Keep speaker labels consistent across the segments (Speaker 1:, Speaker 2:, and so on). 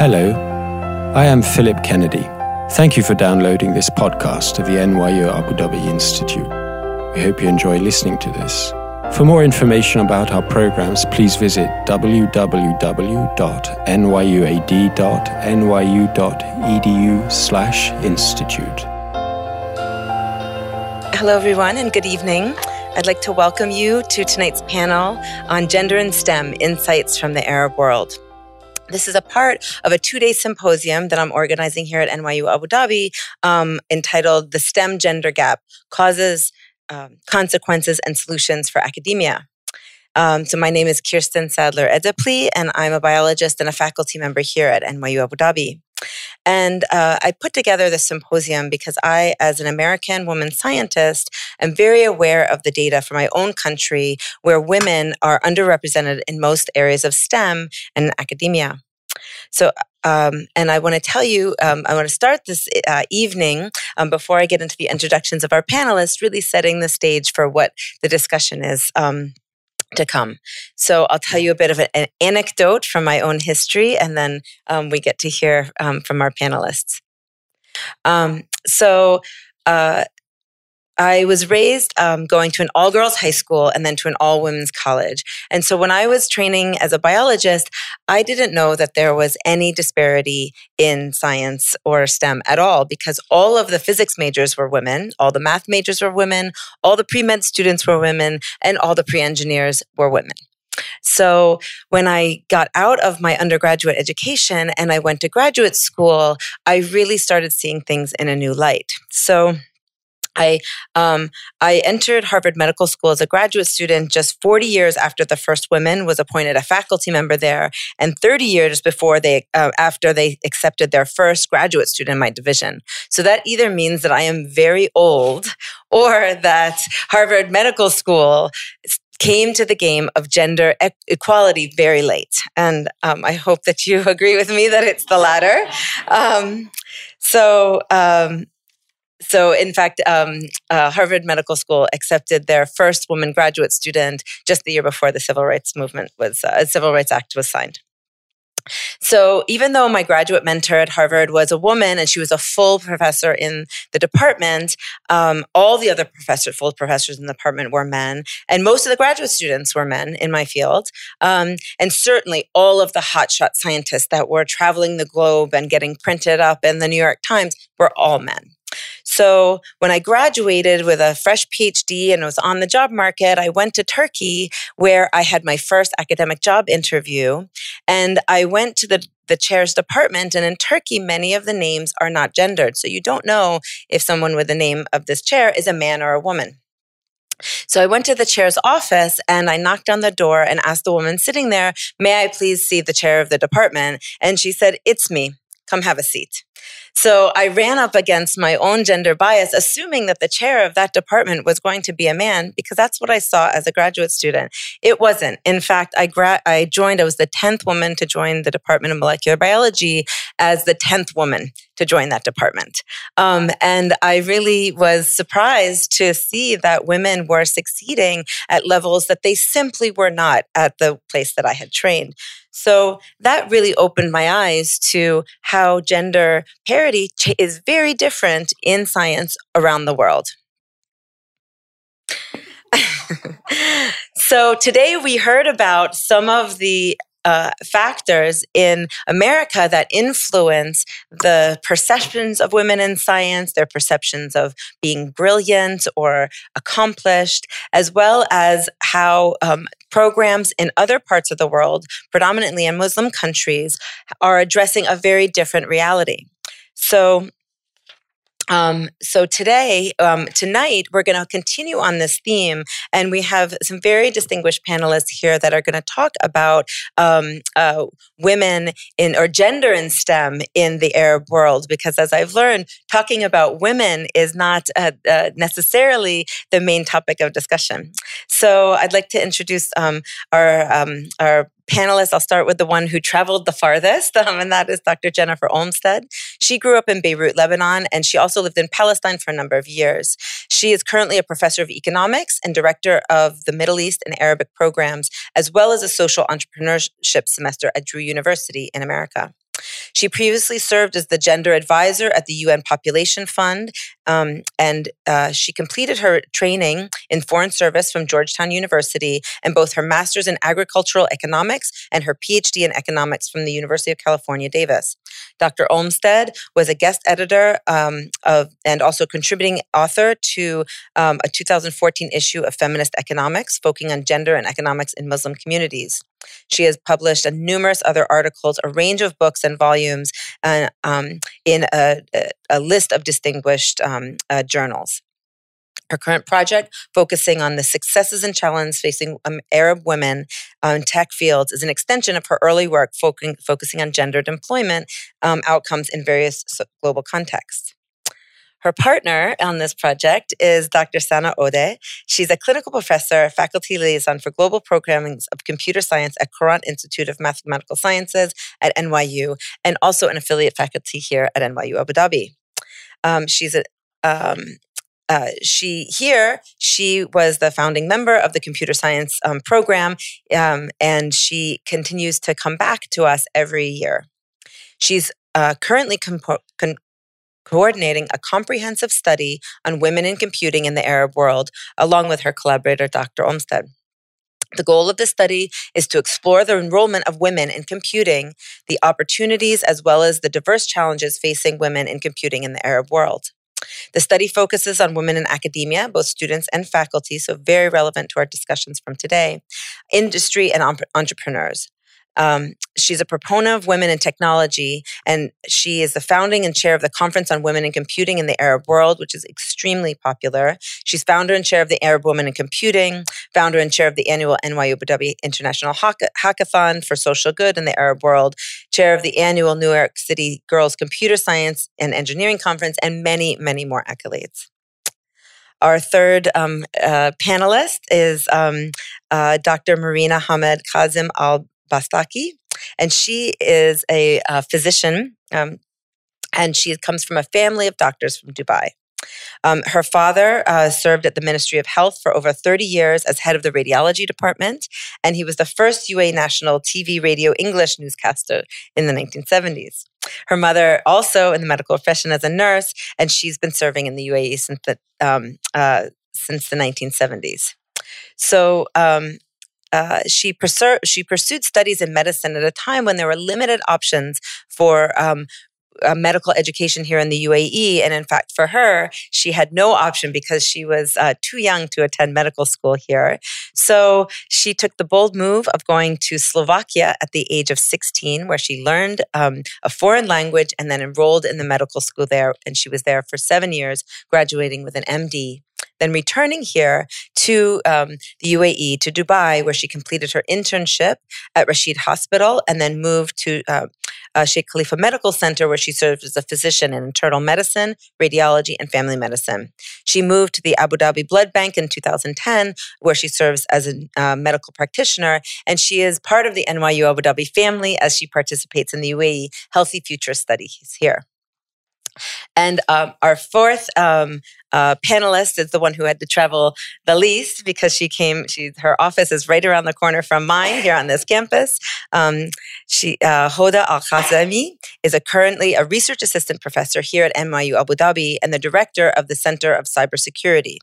Speaker 1: Hello, I am Philip Kennedy. Thank you for downloading this podcast of the NYU Abu Dhabi Institute. We hope you enjoy listening to this. For more information about our programs, please visit www.nyuad.nyu.edu/institute.
Speaker 2: Hello, everyone, and good evening. I'd like to welcome you to tonight's panel on Gender and STEM Insights from the Arab World. This is a part of a two day symposium that I'm organizing here at NYU Abu Dhabi um, entitled The STEM Gender Gap Causes, um, Consequences, and Solutions for Academia. Um, so, my name is Kirsten Sadler Edepli, and I'm a biologist and a faculty member here at NYU Abu Dhabi. And uh, I put together this symposium because I, as an American woman scientist, am very aware of the data from my own country where women are underrepresented in most areas of STEM and academia. So, um, and I want to tell you, um, I want to start this uh, evening um, before I get into the introductions of our panelists, really setting the stage for what the discussion is um, to come. So I'll tell you a bit of an anecdote from my own history, and then um, we get to hear um, from our panelists. Um, so uh, I was raised um, going to an all girls high school and then to an all women's college. And so when I was training as a biologist, I didn't know that there was any disparity in science or STEM at all because all of the physics majors were women, all the math majors were women, all the pre med students were women, and all the pre engineers were women. So when I got out of my undergraduate education and I went to graduate school, I really started seeing things in a new light. So I um, I entered Harvard Medical School as a graduate student just 40 years after the first woman was appointed a faculty member there, and 30 years before they uh, after they accepted their first graduate student in my division. So that either means that I am very old, or that Harvard Medical School came to the game of gender equality very late. And um, I hope that you agree with me that it's the latter. Um, so, um, so, in fact, um, uh, Harvard Medical School accepted their first woman graduate student just the year before the Civil Rights Movement was, uh, Civil Rights Act was signed. So, even though my graduate mentor at Harvard was a woman and she was a full professor in the department, um, all the other professor, full professors in the department were men, and most of the graduate students were men in my field. Um, and certainly, all of the hotshot scientists that were traveling the globe and getting printed up in the New York Times were all men. So when I graduated with a fresh PhD and was on the job market, I went to Turkey where I had my first academic job interview. And I went to the the chair's department. And in Turkey, many of the names are not gendered. So you don't know if someone with the name of this chair is a man or a woman. So I went to the chair's office and I knocked on the door and asked the woman sitting there, May I please see the chair of the department? And she said, It's me. Come have a seat. So I ran up against my own gender bias, assuming that the chair of that department was going to be a man, because that's what I saw as a graduate student. It wasn't. In fact, I, gra- I joined, I was the 10th woman to join the Department of Molecular Biology as the 10th woman to join that department. Um, and I really was surprised to see that women were succeeding at levels that they simply were not at the place that I had trained. So that really opened my eyes to how gender parity is very different in science around the world. so today we heard about some of the uh, factors in America that influence the perceptions of women in science, their perceptions of being brilliant or accomplished, as well as how um, programs in other parts of the world, predominantly in Muslim countries, are addressing a very different reality. So, um, so today, um, tonight, we're going to continue on this theme, and we have some very distinguished panelists here that are going to talk about um, uh, women in or gender in STEM in the Arab world. Because as I've learned, talking about women is not uh, uh, necessarily the main topic of discussion. So I'd like to introduce um, our um, our panelists, I'll start with the one who traveled the farthest, um, and that is Dr. Jennifer Olmsted. She grew up in Beirut, Lebanon, and she also lived in Palestine for a number of years. She is currently a professor of economics and director of the Middle East and Arabic programs, as well as a social entrepreneurship semester at Drew University in America. She previously served as the gender advisor at the UN Population Fund, um, and uh, she completed her training in foreign service from Georgetown University and both her master's in agricultural economics and her PhD in economics from the University of California, Davis. Dr. Olmsted was a guest editor um, of and also contributing author to um, a 2014 issue of Feminist Economics, focusing on gender and economics in Muslim communities. She has published a numerous other articles, a range of books and volumes, uh, um, in a, a, list of distinguished um, uh, journals. Her current project, focusing on the successes and challenges facing um, Arab women uh, in tech fields, is an extension of her early work focusing, focusing on gendered employment um, outcomes in various global contexts. Her partner on this project is Dr. Sana Odeh. She's a clinical professor, faculty liaison for global programming of computer science at Courant Institute of Mathematical Sciences at NYU, and also an affiliate faculty here at NYU Abu Dhabi. Um, she's a um, uh, she here she was the founding member of the computer science um, program um, and she continues to come back to us every year she's uh, currently compo- con- coordinating a comprehensive study on women in computing in the arab world along with her collaborator dr olmsted the goal of this study is to explore the enrollment of women in computing, the opportunities, as well as the diverse challenges facing women in computing in the Arab world. The study focuses on women in academia, both students and faculty, so very relevant to our discussions from today, industry and entrepreneurs. Um, she's a proponent of women in technology, and she is the founding and chair of the Conference on Women in Computing in the Arab World, which is extremely popular. She's founder and chair of the Arab Women in Computing, founder and chair of the annual NYU Abu International Hackathon for Social Good in the Arab World, chair of the annual New York City Girls Computer Science and Engineering Conference, and many, many more accolades. Our third um, uh, panelist is um, uh, Dr. Marina Hamed Kazim Al Bastaki, and she is a, a physician, um, and she comes from a family of doctors from Dubai. Um, her father uh, served at the Ministry of Health for over 30 years as head of the radiology department, and he was the first UAE national TV radio English newscaster in the 1970s. Her mother also in the medical profession as a nurse, and she's been serving in the UAE since the um, uh, since the 1970s. So um, uh, she, she pursued studies in medicine at a time when there were limited options for um, medical education here in the UAE. And in fact, for her, she had no option because she was uh, too young to attend medical school here. So she took the bold move of going to Slovakia at the age of 16, where she learned um, a foreign language and then enrolled in the medical school there. And she was there for seven years, graduating with an MD then returning here to um, the UAE, to Dubai, where she completed her internship at Rashid Hospital and then moved to uh, uh, Sheikh Khalifa Medical Center, where she served as a physician in internal medicine, radiology, and family medicine. She moved to the Abu Dhabi Blood Bank in 2010, where she serves as a uh, medical practitioner, and she is part of the NYU Abu Dhabi family as she participates in the UAE Healthy Future studies here. And um, our fourth um, uh, panelist is the one who had to travel the least because she came. She her office is right around the corner from mine here on this campus. Um, she uh, Hoda Alkhzaimi is a currently a research assistant professor here at NYU Abu Dhabi and the director of the Center of Cybersecurity.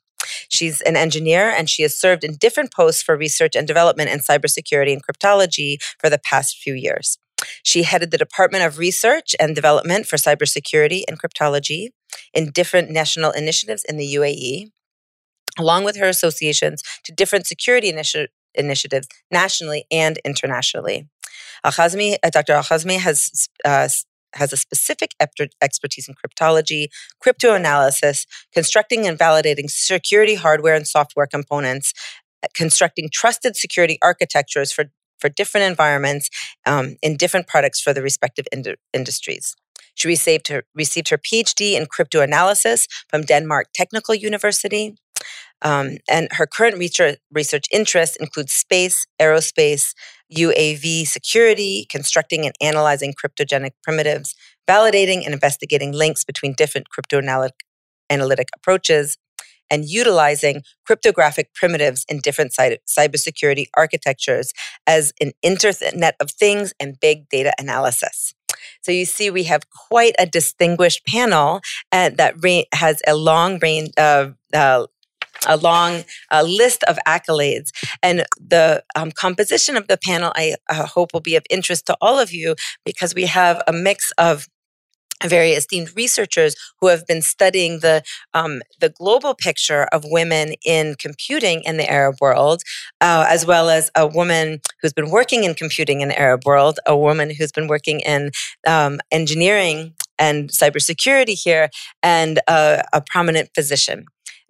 Speaker 2: She's an engineer and she has served in different posts for research and development in cybersecurity and cryptology for the past few years. She headed the Department of Research and Development for Cybersecurity and Cryptology in different national initiatives in the UAE, along with her associations to different security initi- initiatives nationally and internationally. Alkhzaimi, uh, Dr. Alkhzaimi has uh, has a specific expertise in cryptology, crypto analysis, constructing and validating security hardware and software components, constructing trusted security architectures for for different environments um, in different products for the respective ind- industries. She received her, received her PhD in crypto analysis from Denmark Technical University. Um, and her current research, research interests include space, aerospace, UAV security, constructing and analyzing cryptographic primitives, validating and investigating links between different cryptoanalytic analytic approaches, and utilizing cryptographic primitives in different cybersecurity architectures as an Internet of Things and big data analysis. So you see, we have quite a distinguished panel and that ra- has a long range of uh, a long uh, list of accolades. And the um, composition of the panel, I uh, hope, will be of interest to all of you because we have a mix of very esteemed researchers who have been studying the um, the global picture of women in computing in the Arab world, uh, as well as a woman who's been working in computing in the Arab world, a woman who's been working in um, engineering and cybersecurity here, and a, a prominent physician.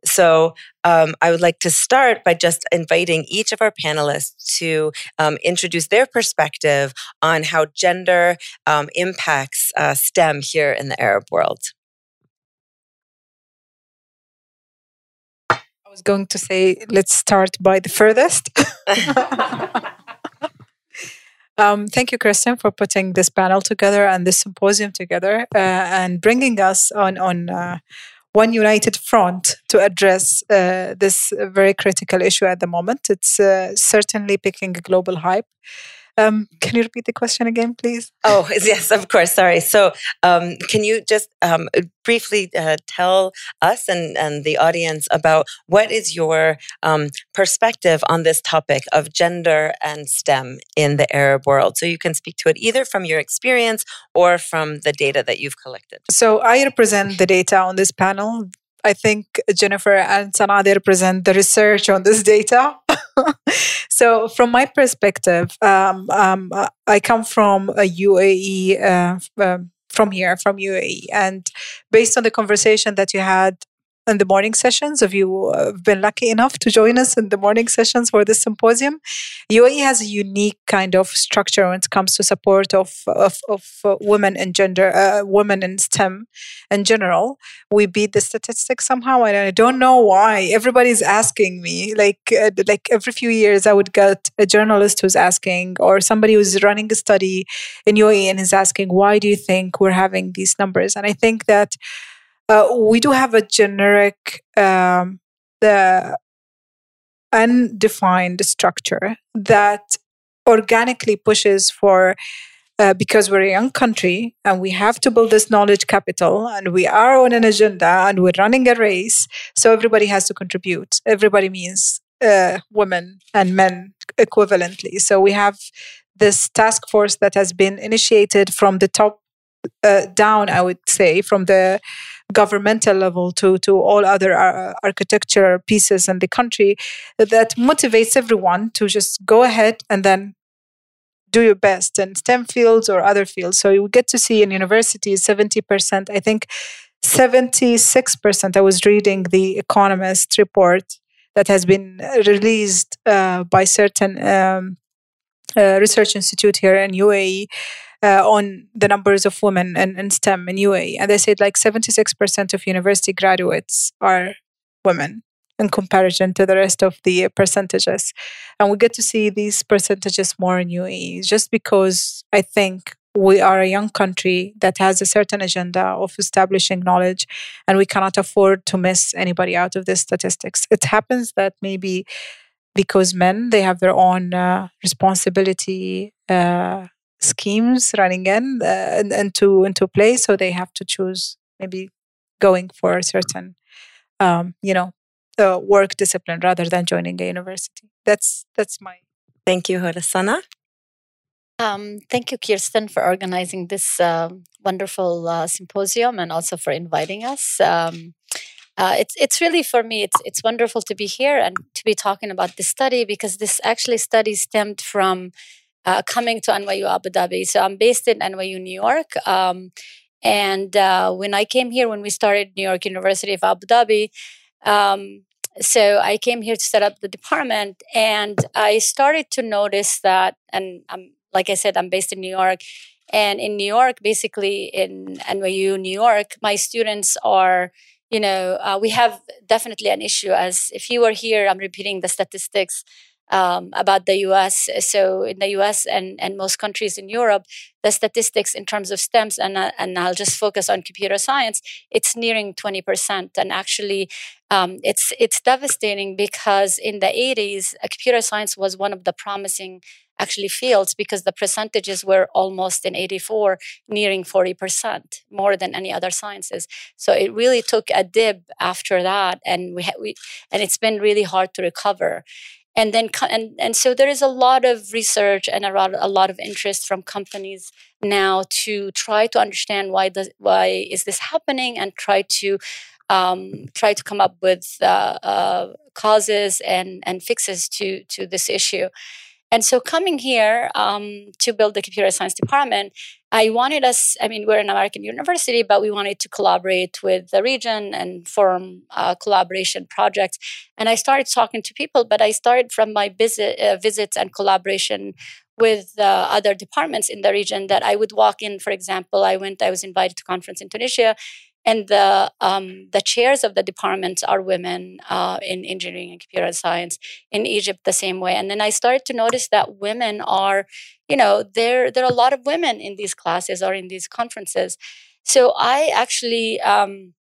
Speaker 2: So um, I would like to start by just inviting each of our panelists to um, introduce their perspective on how gender um, impacts uh, STEM here in the Arab world.
Speaker 3: I was going to say, let's start by the furthest. Um, thank you, Kristen, for putting this panel together and this symposium together uh, and bringing us on on uh, one united front to address uh, this very critical issue at the moment. It's uh, certainly picking a global hype. Um, can you repeat the question again, please?
Speaker 2: Oh, yes, of course. Sorry. So, um, can you just um, briefly uh, tell us and, and the audience about what is your um, perspective on this topic of gender and STEM in the Arab world? So, you can speak to it either from your experience or from the data that you've collected.
Speaker 3: So, I represent the data on this panel. I think Jennifer and Sana they represent the research on this data. so, from my perspective, um, um, I come from a UAE, uh, um, from here, from UAE, and based on the conversation that you had in the morning sessions. If you have been lucky enough to join us in the morning sessions for this symposium, UAE has a unique kind of structure when it comes to support of of, of uh, women and gender, uh, women in STEM in general. We beat the statistics somehow, and I don't know why. Everybody's asking me, like uh, like every few years, I would get a journalist who's asking, or somebody who's running a study in UAE and is asking, why do you think we're having these numbers? And I think that uh, we do have a generic um, the undefined structure that organically pushes for uh, because we're a young country and we have to build this knowledge capital and we are on an agenda and we're running a race so everybody has to contribute. Everybody means uh, women and men equivalently. So we have this task force that has been initiated from the top uh, down i would say from the governmental level to to all other uh, architecture pieces in the country that motivates everyone to just go ahead and then do your best in STEM fields or other fields. So you get to see in universities 70%, I think 76%. I was reading the Economist report that has been released uh, by certain um, uh, research institute here in UAE uh, on the numbers of women in, in STEM in UAE. And they said like 76% of university graduates are women in comparison to the rest of the percentages. And we get to see these percentages more in UAE just because I think we are a young country that has a certain agenda of establishing knowledge and we cannot afford to miss anybody out of the statistics. It happens that maybe because men they have their own uh, responsibility uh, schemes running in uh, into into play so they have to choose maybe going for a certain um, you know uh, work discipline rather than joining a university that's that's my
Speaker 2: thank you Horasana.
Speaker 4: Um, thank you, Kirsten, for organizing this uh, wonderful uh, symposium and also for inviting us. Um, uh, it's it's really for me it's it's wonderful to be here and to be talking about this study because this actually study stemmed from uh, coming to NYU Abu Dhabi. So I'm based in NYU New York. Um, and uh, when I came here, when we started New York University of Abu Dhabi, um, so I came here to set up the department, and I started to notice that. And I'm like I said, I'm based in New York, and in New York, basically in NYU New York, my students are you know, uh, we have definitely an issue. As if you were here, I'm repeating the statistics um, about the US. So in the US and, and most countries in Europe, the statistics in terms of STEMs, and, uh, and I'll just focus on computer science, it's nearing 20%. And actually, um, it's, it's devastating because in the 80s, uh, computer science was one of the promising actually fields because the percentages were almost in 84 nearing 40% more than any other sciences so it really took a dip after that and we, ha- we and it's been really hard to recover and then and, and so there is a lot of research and a lot, a lot of interest from companies now to try to understand why why is this happening and try to um, try to come up with uh, uh, causes and and fixes to to this issue and so coming here um, to build the computer science department, I wanted us, I mean, we're an American university, but we wanted to collaborate with the region and form collaboration projects. And I started talking to people, but I started from my visit, uh, visits and collaboration with uh, other departments in the region that I would walk in. For example, I went, I was invited to conference in Tunisia and the um, the chairs of the departments are women uh, in engineering and computer science in Egypt the same way. And then I started to notice that women are you know there there are a lot of women in these classes or in these conferences. So I actually um,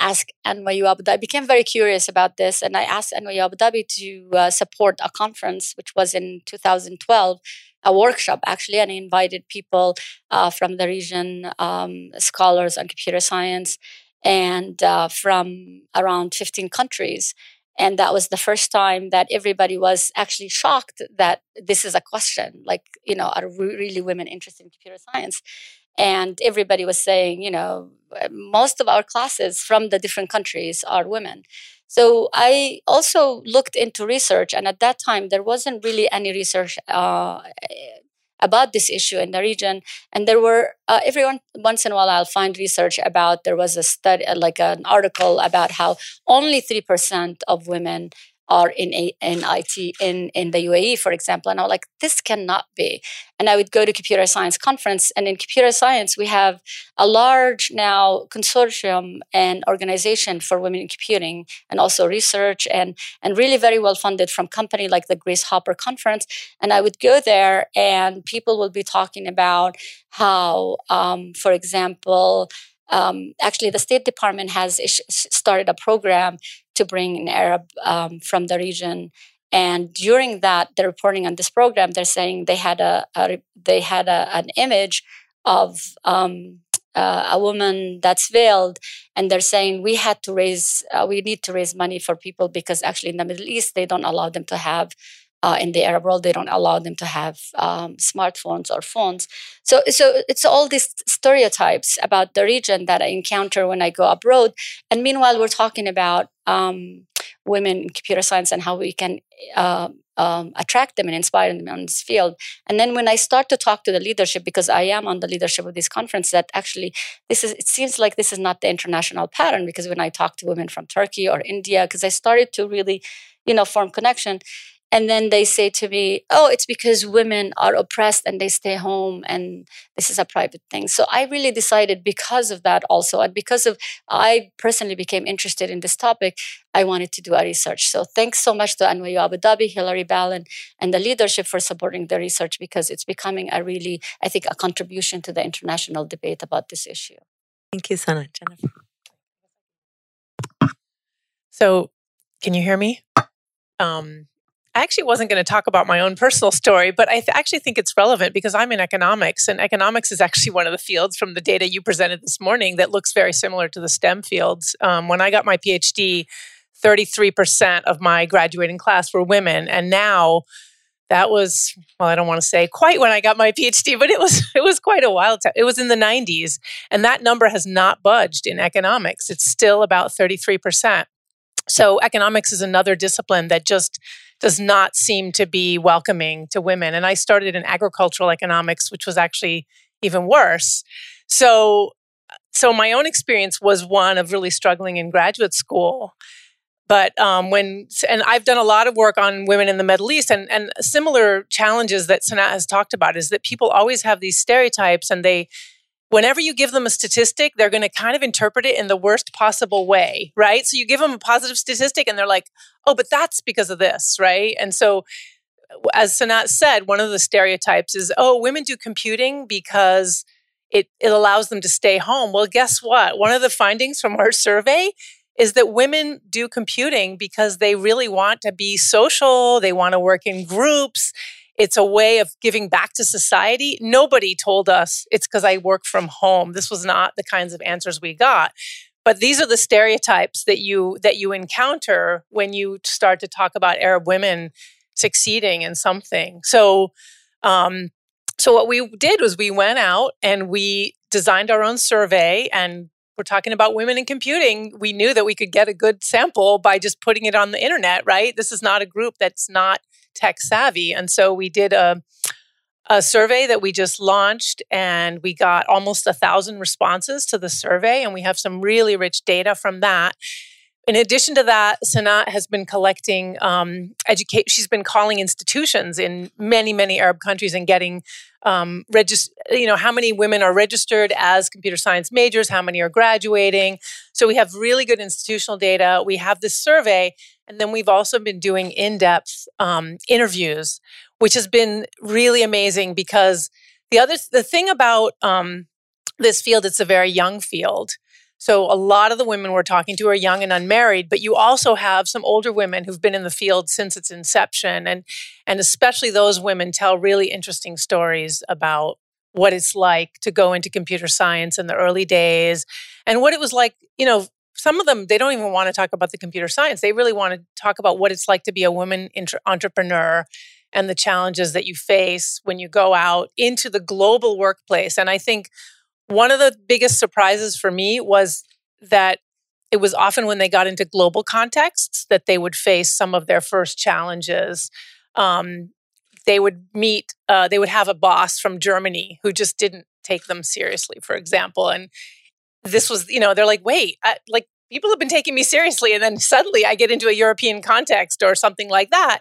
Speaker 4: asked NYU Abu Dhabi. I became very curious about this, and I asked NYU Abu Dhabi to uh, support a conference, which was in 2012, a workshop actually, and I invited people uh, from the region, um, scholars on computer science, and uh, from around 15 countries. And that was the first time that everybody was actually shocked that this is a question. Like, you know, are really women interested in computer science? And everybody was saying, you know, most of our classes from the different countries are women. So I also looked into research, and at that time, there wasn't really any research uh, about this issue in the region. And there were uh, every once in a while I'll find research about there was a study, like an article about how only three percent of women are in in IT in in the UAE, for example. And I was like, this cannot be. And I would go to computer science conference, and in computer science we have a large now consortium and organization for women in computing, and also research and and really very well funded from company like the Grace Hopper Conference. And I would go there, and people will be talking about how, um, for example. Um, actually, the State Department has started a program to bring an Arab um, from the region. And during that, they're reporting on this program. They're saying they had a, a they had a, an image of um, uh, a woman that's veiled, and they're saying we had to raise uh, we need to raise money for people because actually in the Middle East they don't allow them to have uh, in the Arab world, they don't allow them to have um, smartphones or phones. So, so it's all these stereotypes about the region that I encounter when I go abroad. And meanwhile, we're talking about um, women in computer science and how we can uh, um, attract them and inspire them in this field. And then when I start to talk to the leadership, because I am on the leadership of this conference, that actually this is it seems like this is not the international pattern. Because when I talk to women from Turkey or India, because I started to really, you know, form connection and then they say to me oh it's because women are oppressed and they stay home and this is a private thing. So i really decided because of that also and because of i personally became interested in this topic i wanted to do a research. So thanks so much to nyu abu dhabi hilary ballon and the leadership for supporting the research because it's becoming a really i think a contribution to the international debate about this issue.
Speaker 2: Thank you sana jennifer.
Speaker 5: So can you hear me? Um, I actually wasn't going to talk about my own personal story, but I th- actually think it's relevant because I'm in economics, and economics is actually one of the fields from the data you presented this morning that looks very similar to the STEM fields. Um, when I got my PhD, 33% of my graduating class were women, and now that was well i don't want to say quite when i got my phd but it was it was quite a while it was in the 90s and that number has not budged in economics it's still about 33% so economics is another discipline that just does not seem to be welcoming to women. And I started in agricultural economics, which was actually even worse. So, so my own experience was one of really struggling in graduate school. But um, when and I've done a lot of work on women in the Middle East, and and similar challenges that Sana has talked about is that people always have these stereotypes, and they whenever you give them a statistic, they're going to kind of interpret it in the worst possible way, right? So you give them a positive statistic and they're like, oh, but that's because of this, right? And so, as Sana said, one of the stereotypes is, oh, women do computing because it, it allows them to stay home. Well, guess what? One of the findings from our survey is that women do computing because they really want to be social, they want to work in groups, it's a way of giving back to society. Nobody told us it's because I work from home. This was not the kinds of answers we got. But these are the stereotypes that you that you encounter when you start to talk about Arab women succeeding in something. So um, so what we did was we went out and we designed our own survey and we're talking about women in computing, we knew that we could get a good sample by just putting it on the internet, right? This is not a group that's not tech savvy. And so we did a, a survey that we just launched and we got almost a thousand responses to the survey. And we have some really rich data from that. In addition to that, Sana has been collecting um, educate. She's been calling institutions in many, many Arab countries and getting um, regist- You know how many women are registered as computer science majors, how many are graduating. So we have really good institutional data. We have this survey, and then we've also been doing in-depth um, interviews, which has been really amazing because the other the thing about um, this field, it's a very young field. So a lot of the women we're talking to are young and unmarried, but you also have some older women who've been in the field since its inception and and especially those women tell really interesting stories about what it's like to go into computer science in the early days and what it was like, you know, some of them they don't even want to talk about the computer science. They really want to talk about what it's like to be a woman entrepreneur and the challenges that you face when you go out into the global workplace. And I think one of the biggest surprises for me was that it was often when they got into global contexts that they would face some of their first challenges. Um, they would meet, uh, they would have a boss from Germany who just didn't take them seriously, for example. And this was, you know, they're like, wait, I, like people have been taking me seriously. And then suddenly I get into a European context or something like that.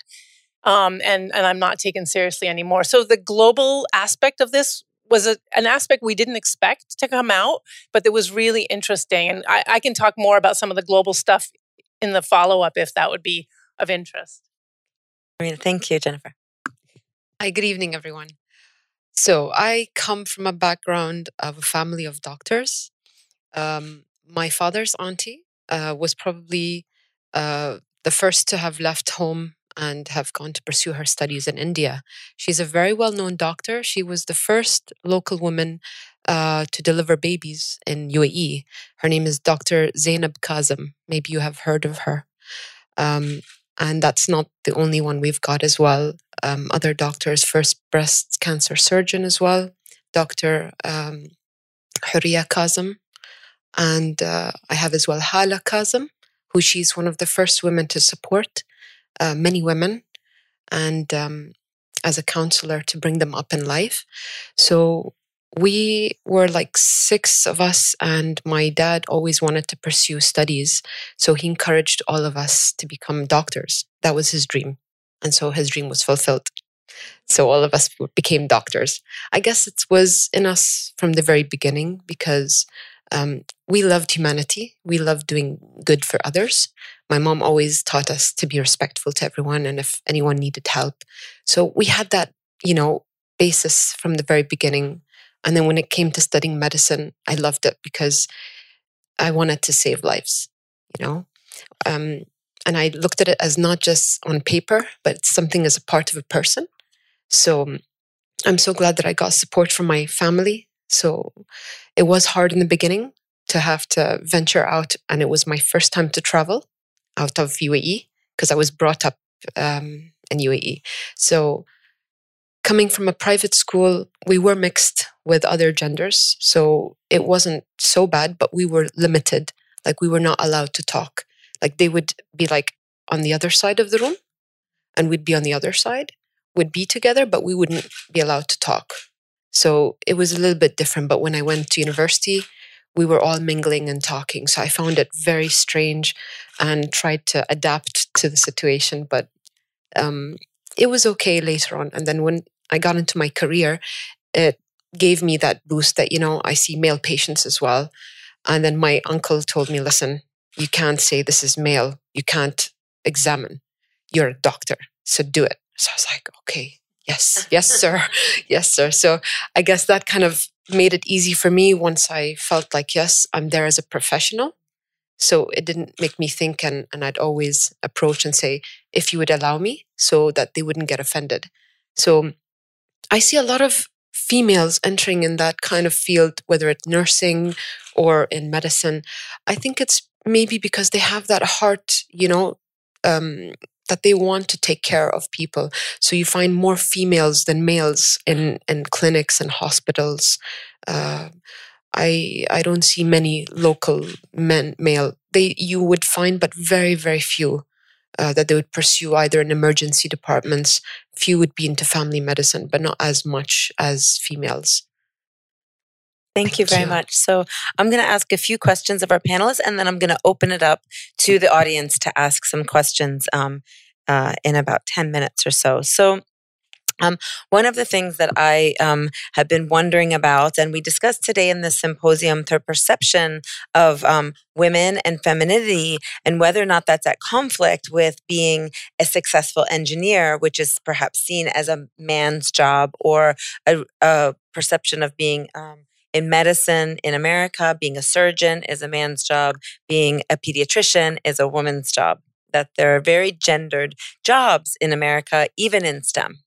Speaker 5: Um, and, and I'm not taken seriously anymore. So the global aspect of this was a, an aspect we didn't expect to come out, but that was really interesting. And I, I can talk more about some of the global stuff in the follow up if that would be of interest.
Speaker 2: I mean, thank you, Jennifer.
Speaker 6: Hi, good evening, everyone. So, I come from a background of a family of doctors. Um, my father's auntie uh, was probably uh, the first to have left home and have gone to pursue her studies in India. She's a very well known doctor. She was the first local woman uh, to deliver babies in UAE. Her name is Dr. Zainab Kazim. Maybe you have heard of her. Um, and that's not the only one we've got as well. Um, other doctors, first breast cancer surgeon as well, Dr. Um, Huria. And uh, I have as well Hala Kazim, who she's one of the first women to support uh, many women and um, as a counselor to bring them up in life. So we were like six of us, and my dad always wanted to pursue studies. So he encouraged all of us to become doctors. That was his dream. And so his dream was fulfilled. So all of us became doctors. I guess it was in us from the very beginning because um, we loved humanity. We loved doing good for others. My mom always taught us to be respectful to everyone and if anyone needed help. So we had that, you know, basis from the very beginning. And then when it came to studying medicine, I loved it because I wanted to save lives, you know? Um, and I looked at it as not just on paper, but something as a part of a person. So I'm so glad that I got support from my family. So it was hard in the beginning to have to venture out, and it was my first time to travel out of UAE because I was brought up um, in UAE. So, coming from a private school, we were mixed with other genders. So, it wasn't so bad, but we were limited. Like, we were not allowed to talk. Like, they would be like on the other side of the room, and we'd be on the other side, would be together, but we wouldn't be allowed to talk. So, it was a little bit different. But when I went to university, we were all mingling and talking. So I found it very strange and tried to adapt to the situation. But um, it was okay later on. And then when I got into my career, it gave me that boost that, you know, I see male patients as well. And then my uncle told me, listen, you can't say this is male. You can't examine. You're a doctor. So do it. So I was like, okay, yes, yes, sir. yes, sir. So I guess that kind of made it easy for me once I felt like, yes, I'm there as a professional. So it didn't make me think, and, and I'd always approach and say, if you would allow me, so that they wouldn't get offended. So I see a lot of females entering in that kind of field, whether it's nursing or in medicine. I think it's maybe because they have that heart, you know, um, that they want to take care of people. So you find more females than males in, in clinics and hospitals. Uh, I I don't see many local men male. They you would find, but very very few uh, that they would pursue either in emergency departments. Few would be into family medicine, but not as much as females.
Speaker 2: Thank you very much. So, I'm going to ask a few questions of our panelists, and then I'm going to open it up to the audience to ask some questions um, uh, in about 10 minutes or so. So, um, one of the things that I um, have been wondering about, and we discussed today in the symposium, the perception of um, women and femininity, and whether or not that's at conflict with being a successful engineer, which is perhaps seen as a man's job, or a, a perception of being um, in medicine in America, being a surgeon is a man's job, being a pediatrician is a woman's job. That there are very gendered jobs in America, even in STEM.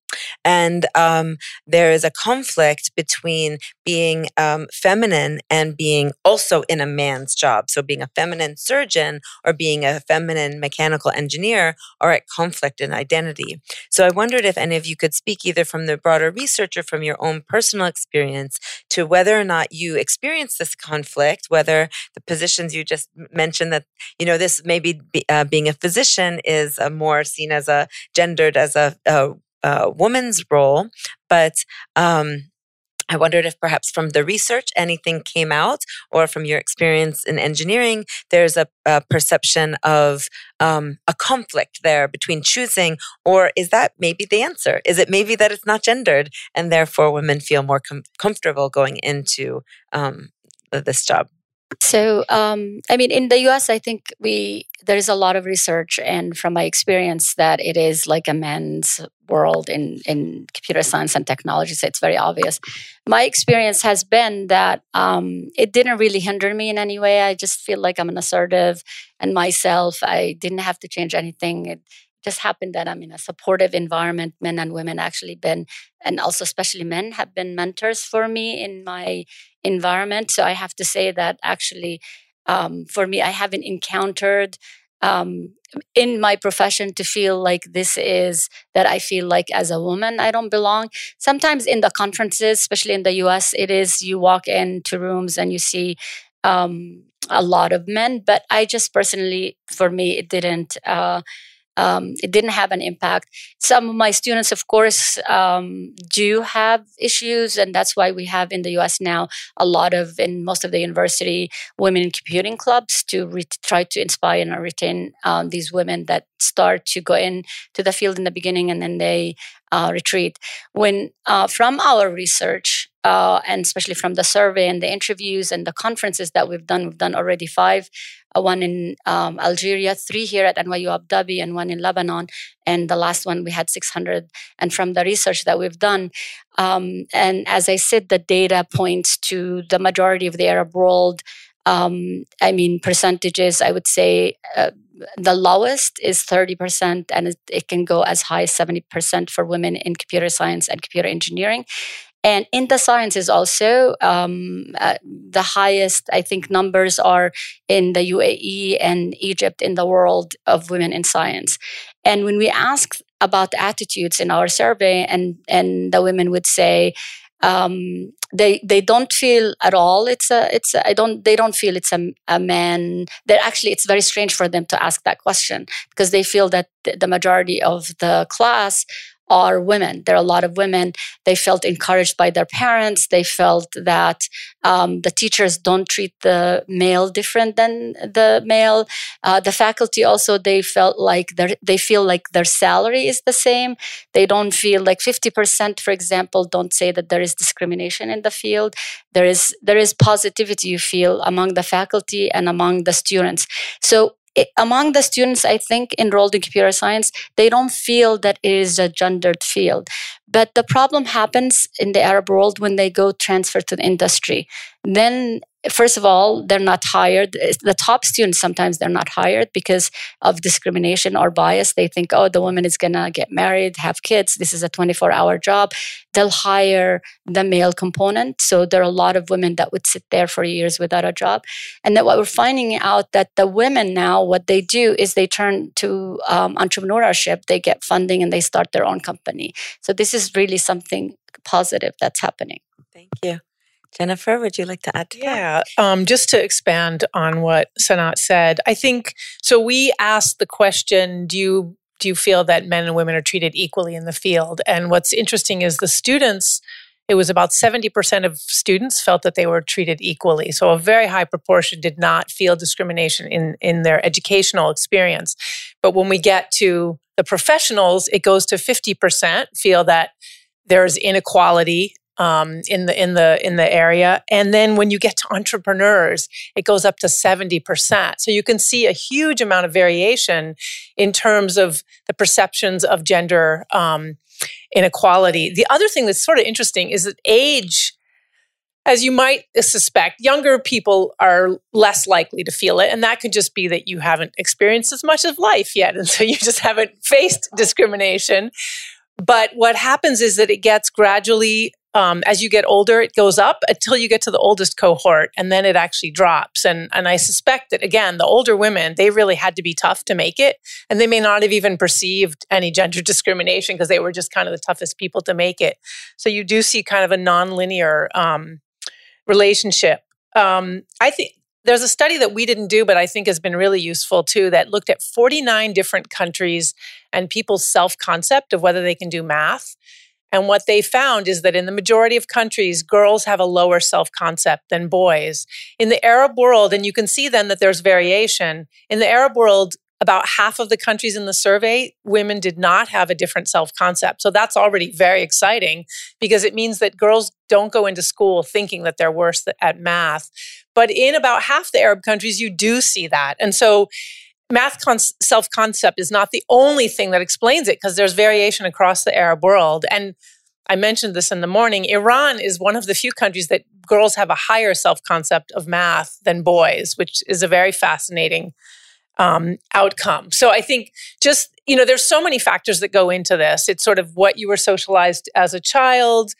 Speaker 2: And um, there is a conflict between being um, feminine and being also in a man's job. So, being a feminine surgeon or being a feminine mechanical engineer are at conflict in identity. So, I wondered if any of you could speak either from the broader research or from your own personal experience to whether or not you experience this conflict, whether the positions you just mentioned that, you know, this maybe be, uh, being a physician is uh, more seen as a gendered as a, a uh, woman's role, but um, I wondered if perhaps from the research anything came out, or from your experience in engineering, there's a, a perception of um, a conflict there between choosing, or is that maybe the answer? Is it maybe that it's not gendered, and therefore women feel more com- comfortable going into um, this job?
Speaker 4: So, um, I mean, in the US, I think we there is a lot of research, and from my experience, that it is like a man's world in in computer science and technology. So it's very obvious. My experience has been that um, it didn't really hinder me in any way. I just feel like I'm an assertive and myself. I didn't have to change anything. It, just happened that I'm in a supportive environment. Men and women actually been, and also especially men have been mentors for me in my environment. So I have to say that actually, um, for me, I haven't encountered um, in my profession to feel like this is that I feel like as a woman I don't belong. Sometimes in the conferences, especially in the US, it is you walk into rooms and you see um, a lot of men, but I just personally, for me, it didn't. Uh, um, it didn't have an impact. Some of my students, of course, um, do have issues, and that's why we have in the U.S. now a lot of, in most of the university, women in computing clubs to re- try to inspire and retain um, these women that start to go in to the field in the beginning and then they uh, retreat. When uh, from our research, uh, and especially from the survey and the interviews and the conferences that we've done, we've done already five uh, one in um, Algeria, three here at NYU Abu Dhabi, and one in Lebanon. And the last one we had 600. And from the research that we've done, um, and as I said, the data points to the majority of the Arab world. Um, I mean, percentages, I would say uh, the lowest is 30%, and it, it can go as high as 70% for women in computer science and computer engineering. And in the sciences also, um, uh, the highest, I think, numbers are in the UAE and Egypt in the world of women in science. And when we ask about attitudes in our survey, and, and the women would say, um, they they don't feel at all it's a it's a, I don't they don't feel it's a, a man that actually it's very strange for them to ask that question because they feel that the majority of the class are women. There are a lot of women. They felt encouraged by their parents. They felt that um, the teachers don't treat the male different than the male. Uh, the faculty also they felt like they feel like their salary is the same. They don't feel like fifty percent, for example, don't say that there is discrimination in the field. There is there is positivity you feel among the faculty and among the students. So among the students, I think enrolled in computer science, they don't feel that it is a gendered field. But the problem happens in the Arab world when they go transfer to the industry. Then first of all they're not hired. The top students sometimes they're not hired because of discrimination or bias. They think oh the woman is to get married have kids. This is a 24 hour job. They'll hire the male component. So there are a lot of women that would sit there for years without a job. And then what we're finding out that the women now what they do is they turn to um, entrepreneurship. They get funding and they start their own company. So this is really something positive that's happening
Speaker 2: thank you Jennifer, would you like to add to
Speaker 5: yeah, that? Um, just to expand on what Sana said, I think so. We asked the question: Do you do you feel that men and women are treated equally in the field? And what's interesting is the students. It was about 70% of students felt that they were treated equally. So a very high proportion did not feel discrimination in, in their educational experience. But when we get to the professionals, it goes to 50% feel that there's inequality um, in the in the in the area. And then when you get to entrepreneurs, it goes up to seventy percent. So you can see a huge amount of variation in terms of the perceptions of gender um, inequality. The other thing that's sort of interesting is that age. As you might suspect, younger people are less likely to feel it. And that could just be that you haven't experienced as much of life yet. And so you just haven't faced discrimination. But what happens is that it gets gradually um, as you get older, it goes up until you get to the oldest cohort, and then it actually drops. And and I suspect that again, the older women they really had to be tough to make it, and they may not have even perceived any gender discrimination because they were just kind of the toughest people to make it. So you do see kind of a nonlinear um, relationship. Um, I think there's a study that we didn't do, but I think has been really useful too, that looked at 49 different countries and people's self concept of whether they can do math. And what they found is that in the majority of countries, girls have a lower self concept than boys. In the Arab world, and you can see then that there's variation, in the Arab world, about half of the countries in the survey, women did not have a different self concept. So that's already very exciting because it means that girls don't go into school thinking that they're worse at math. But in about half the Arab countries, you do see that. And so math con- self concept is not the only thing that explains it because there's variation across the Arab world. And I mentioned this in the morning. Iran is one of the few countries that girls have a higher self concept of math than boys, which is a very fascinating um, outcome. So I think just, you know, there's so many factors that go into this. It's sort of what you were socialized as a child.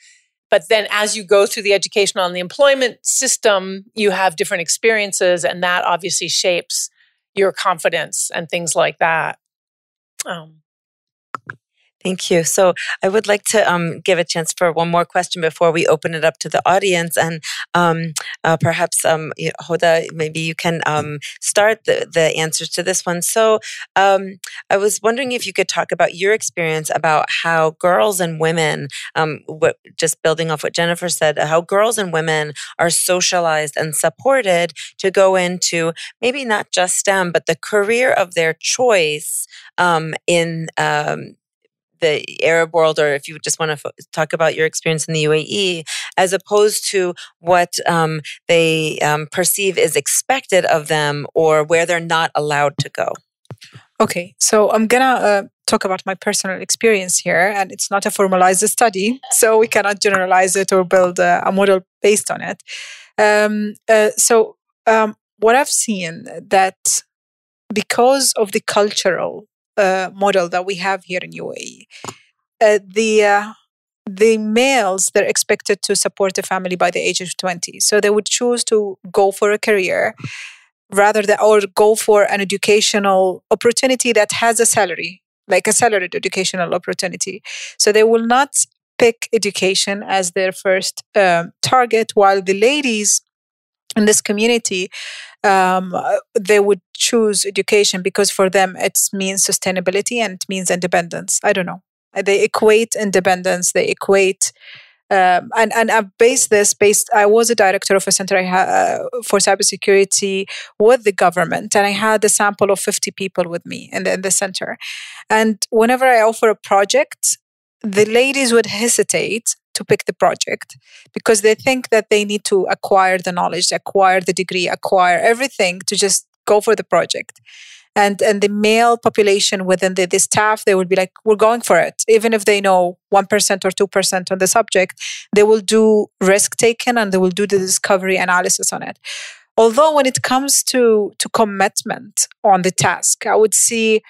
Speaker 5: But then as you go through the educational and the employment system, you have different experiences, and that obviously shapes your confidence and things like that. Um,
Speaker 2: Thank you. So I would like to um, give a chance for one more question before we open it up to the audience, and um, uh, perhaps um, Hoda, maybe you can um, start the, the answers to this one. So um, I was wondering if you could talk about your experience about how girls and women, um, what, just building off what Jennifer said, how girls and women are socialized and supported to go into maybe not just STEM, but the career of their choice in the Arab world, or if you just want to talk about your experience in the UAE, as opposed to what um, they um, perceive is expected of them or where they're not allowed to go.
Speaker 3: Okay, so I'm gonna uh, talk about my personal experience here, and it's not a formalized study, so we cannot generalize it or build a, a model based on it. Um, uh, so, um, what I've seen that because of the cultural model that we have here in UAE. Uh, the uh, the males they're expected to support the family by the age of 20 so they would choose to go for a career rather than or go for an educational opportunity that has a salary like a salaried educational opportunity so they will not pick education as their first um, target while the ladies in this community um, they would choose education because for them it means sustainability and it means independence i don't know they equate independence they equate um, and and I based this based. I was a director of a center uh, for cybersecurity with the government, and I had a sample of fifty people with me in the, in the center. And whenever I offer a project, the ladies would hesitate to pick the project because they think that they need to acquire the knowledge, acquire the degree, acquire everything to just go for the project. and and the male population within the, the staff they would be like we're going for it even if they know 1% or 2% on the subject they will do risk taking and they will do the discovery analysis on it although when it comes to to commitment on the task i would see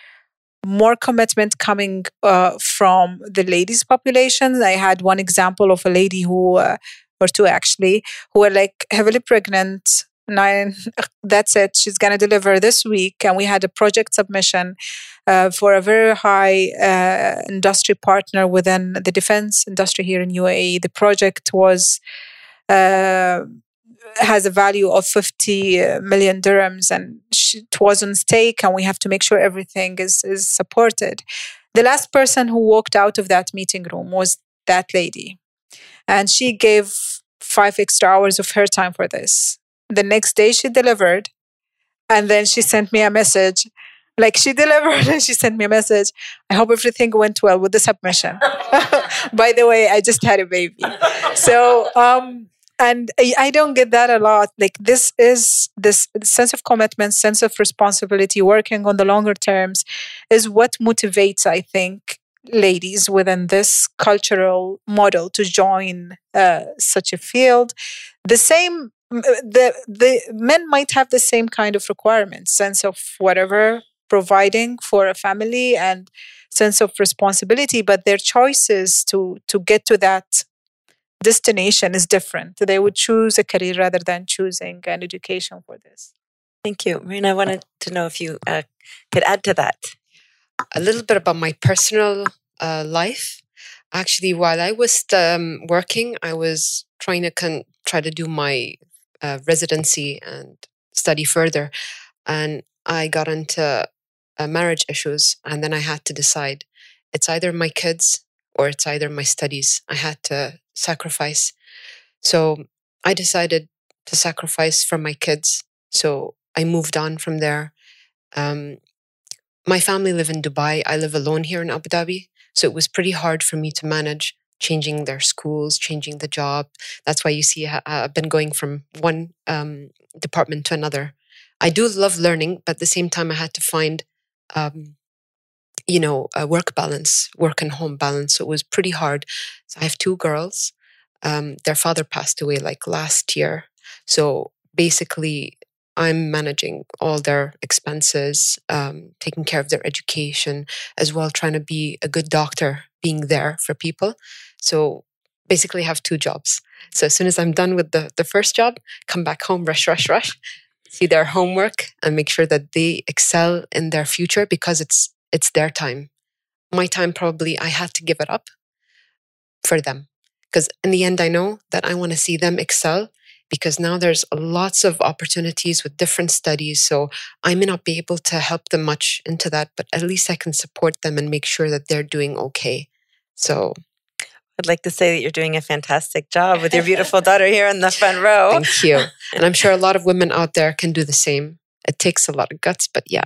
Speaker 3: more commitment coming uh, from the ladies population. I had one example of a lady who uh, or two actually who were like heavily pregnant. Nine that's it. She's going to deliver this week. And we had a project submission uh, for a very high uh, industry partner within the defense industry here in uae the project was uh, has a value of 50 million dirhams and it was on stake and we have to make sure everything is, is supported the last person who walked out of that meeting room was that lady and she gave five extra hours of her time for this the next day she delivered. And then she sent me a message. Like she delivered and she sent me a message. I hope everything went well with the submission. By the way, I just had a baby. So, um, and I don't get that a lot. Like this is this sense of commitment, sense of responsibility, working on the longer terms is what motivates, I think, ladies within this cultural model to join uh, such a field. The same the the men might have the same kind of requirements sense of whatever providing for a family and sense of responsibility but their choices to to get to that destination is different. They would choose a career rather than choosing an education for this.
Speaker 2: Thank you. Marina i wanted to know if you uh, could add to that.
Speaker 6: A little bit about my personal uh, life. Actually while i was um, working i was trying to con- try to do my uh, residency and study further. And I got into uh, marriage issues, and then I had to decide it's either my kids or it's either my studies. I had to sacrifice. So I decided to sacrifice for my kids. So I moved on from there. Um, my family live in Dubai. I live alone here in Abu Dhabi. So it was pretty hard for me to manage changing their schools, changing the job. That's why you see I've been going from one um, department to another. I do love learning, but at the same time, I had to find, um, you know, a work balance, work and home balance. So it was pretty hard. So I have two girls. Um, their father passed away like last year. So basically, I'm managing all their expenses, um, taking care of their education, as well, trying to be a good doctor, being there for people. So basically I have two jobs. So as soon as I'm done with the, the first job, come back home, rush, rush, rush, see their homework and make sure that they excel in their future because it's it's their time. My time probably I had to give it up for them. Because in the end I know that I want to see them excel because now there's lots of opportunities with different studies. So I may not be able to help them much into that, but at least I can support them and make sure that they're doing okay. So
Speaker 2: I'd like to say that you're doing a fantastic job with your beautiful daughter here in the front row.
Speaker 6: Thank you. And I'm sure a lot of women out there can do the same. It takes a lot of guts, but yeah.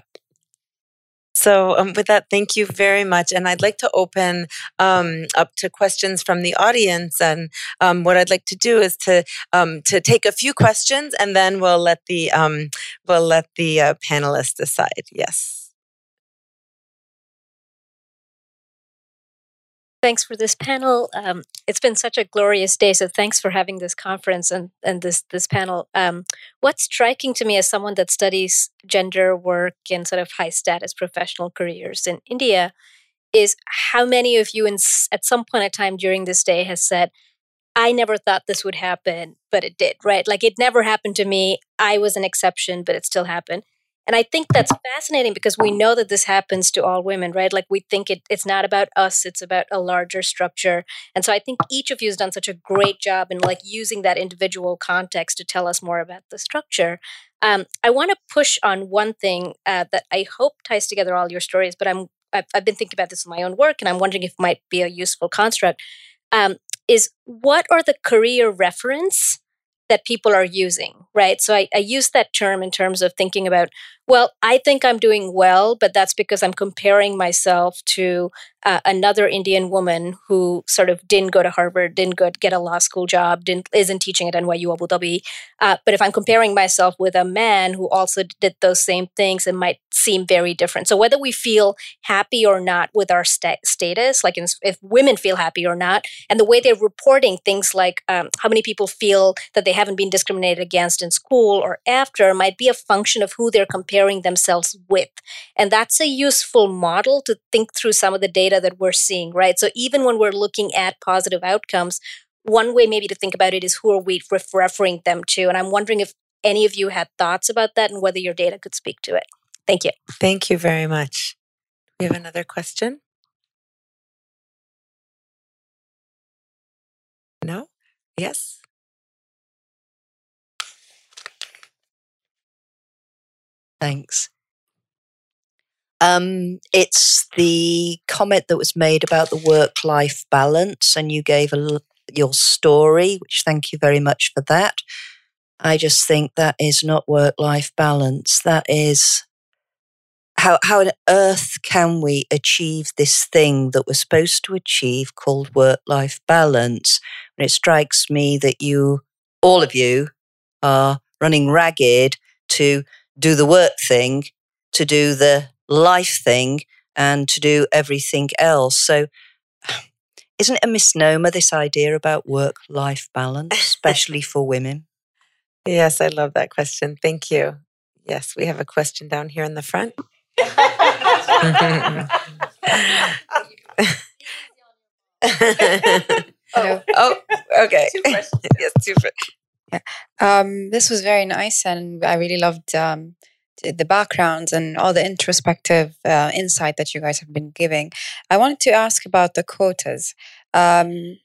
Speaker 2: So, um, with that, thank you very much. And I'd like to open um, up to questions from the audience. And um, what I'd like to do is to um, to take a few questions, and then we'll let the um, we'll let the uh, panelists decide. Yes.
Speaker 7: Thanks for this panel. Um, it's been such a glorious day, so thanks for having this conference and, and this this panel. Um, what's striking to me as someone that studies gender work and sort of high status professional careers in India is how many of you in, at some point in time during this day has said, I never thought this would happen, but it did, right? Like it never happened to me. I was an exception, but it still happened. And I think that's fascinating because we know that this happens to all women, right? Like we think it, it's not about us, it's about a larger structure. And so I think each of you has done such a great job in like using that individual context to tell us more about the structure. Um, I want to push on one thing uh, that I hope ties together all your stories, but I'm I've, I've, been thinking about this in my own work, and I'm wondering if it might be a useful construct. Um, is what are the career reference that people are using, right? So I, I use that term in terms of thinking about well, I think I'm doing well, but that's because I'm comparing myself to uh, another Indian woman who sort of didn't go to Harvard, didn't go get a law school job, didn't isn't teaching at NYU Abu Dhabi. Uh, but if I'm comparing myself with a man who also did those same things, it might seem very different. So whether we feel happy or not with our st- status, like in, if women feel happy or not, and the way they're reporting things like um, how many people feel that they haven't been discriminated against in school or after, might be a function of who they're comparing themselves with, and that's a useful model to think through some of the data data that we're seeing, right? So even when we're looking at positive outcomes, one way maybe to think about it is who are we referring them to? And I'm wondering if any of you had thoughts about that and whether your data could speak to it. Thank you.
Speaker 2: Thank you very much. We have another question? No? Yes?
Speaker 8: Thanks. Um, it's the comment that was made about the work life balance, and you gave a, your story, which thank you very much for that. I just think that is not work life balance. That is how, how on earth can we achieve this thing that we're supposed to achieve called work life balance? And it strikes me that you, all of you, are running ragged to do the work thing, to do the life thing and to do everything else. So, isn't it a misnomer, this idea about work life balance, especially for women?
Speaker 2: Yes, I love that question. Thank you. Yes, we have a question down here in the front. oh, oh, okay. yes, two.
Speaker 9: Yeah. Um, this was very nice, and I really loved um, the backgrounds and all the introspective uh, insight that you guys have been giving. I wanted to ask about the quotas. Um,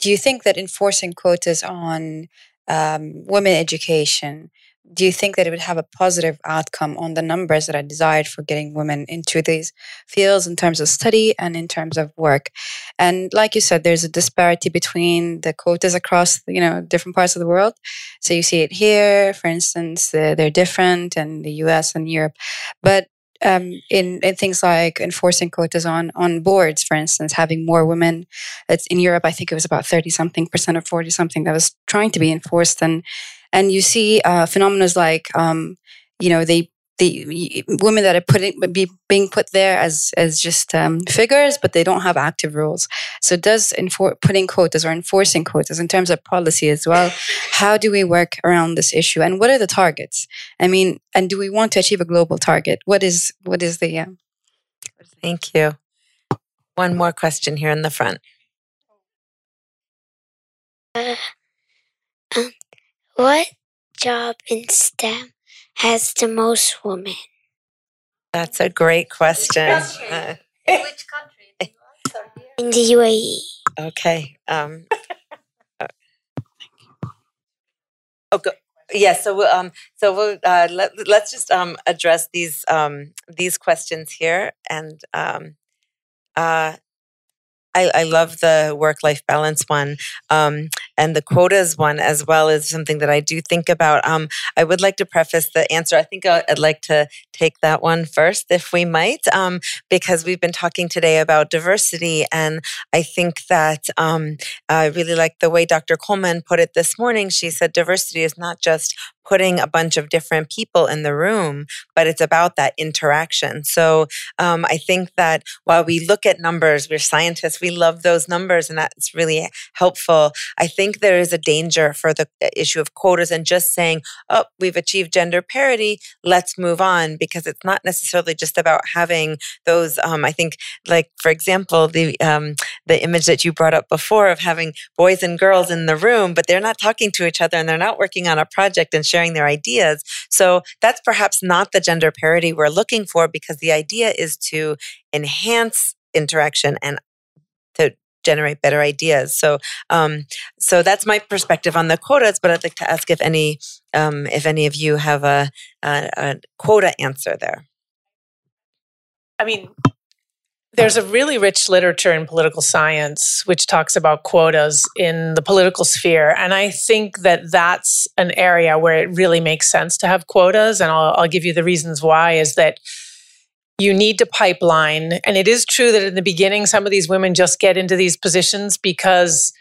Speaker 9: do you think that enforcing quotas on um, women education do you think that it would have a positive outcome on the numbers that are desired for getting women into these fields in terms of study and in terms of work and like you said there's a disparity between the quotas across you know different parts of the world so you see it here for instance they're different in the us and europe but um, in, in things like enforcing quotas on on boards, for instance, having more women. It's in Europe. I think it was about thirty something percent or forty something that was trying to be enforced, and and you see uh, phenomena like um, you know they the women that are putting be being put there as as just um, figures, but they don't have active roles. So does enfor- putting quotas or enforcing quotas in terms of policy as well? How do we work around this issue, and what are the targets? I mean, and do we want to achieve a global target? What is what is the? Uh,
Speaker 2: Thank you. One more question here in the front.
Speaker 10: Uh, um, what job in STEM has the most women?
Speaker 2: That's a great question.
Speaker 10: Uh, in which country? In the UAE.
Speaker 2: Okay. Um, uh, oh, go, yeah. So we'll, um, so we'll, uh, let, let's just um, address these um, these questions here, and um, uh, I, I love the work life balance one um, and the quotas one as well is something that I do think about. Um, I would like to preface the answer. I think I'd like to take that one first, if we might, um, because we've been talking today about diversity. And I think that um, I really like the way Dr. Coleman put it this morning. She said diversity is not just putting a bunch of different people in the room, but it's about that interaction. So um, I think that while we look at numbers, we're scientists, we love those numbers, and that's really helpful. I think there is a danger for the issue of quotas and just saying, oh, we've achieved gender parity, let's move on, because it's not necessarily just about having those. Um, I think, like, for example, the, um, the image that you brought up before of having boys and girls in the room, but they're not talking to each other and they're not working on a project and sharing sharing their ideas. So that's perhaps not the gender parity we're looking for because the idea is to enhance interaction and to generate better ideas. So, um, so that's my perspective on the quotas. But I'd like to ask if any, um, if any of you have a, a, a quota answer there.
Speaker 5: I mean, there's a really rich literature in political science which talks about quotas in the political sphere. And I think that that's an area where it really makes sense to have quotas. And I'll, I'll give you the reasons why is that you need to pipeline. And it is true that in the beginning, some of these women just get into these positions because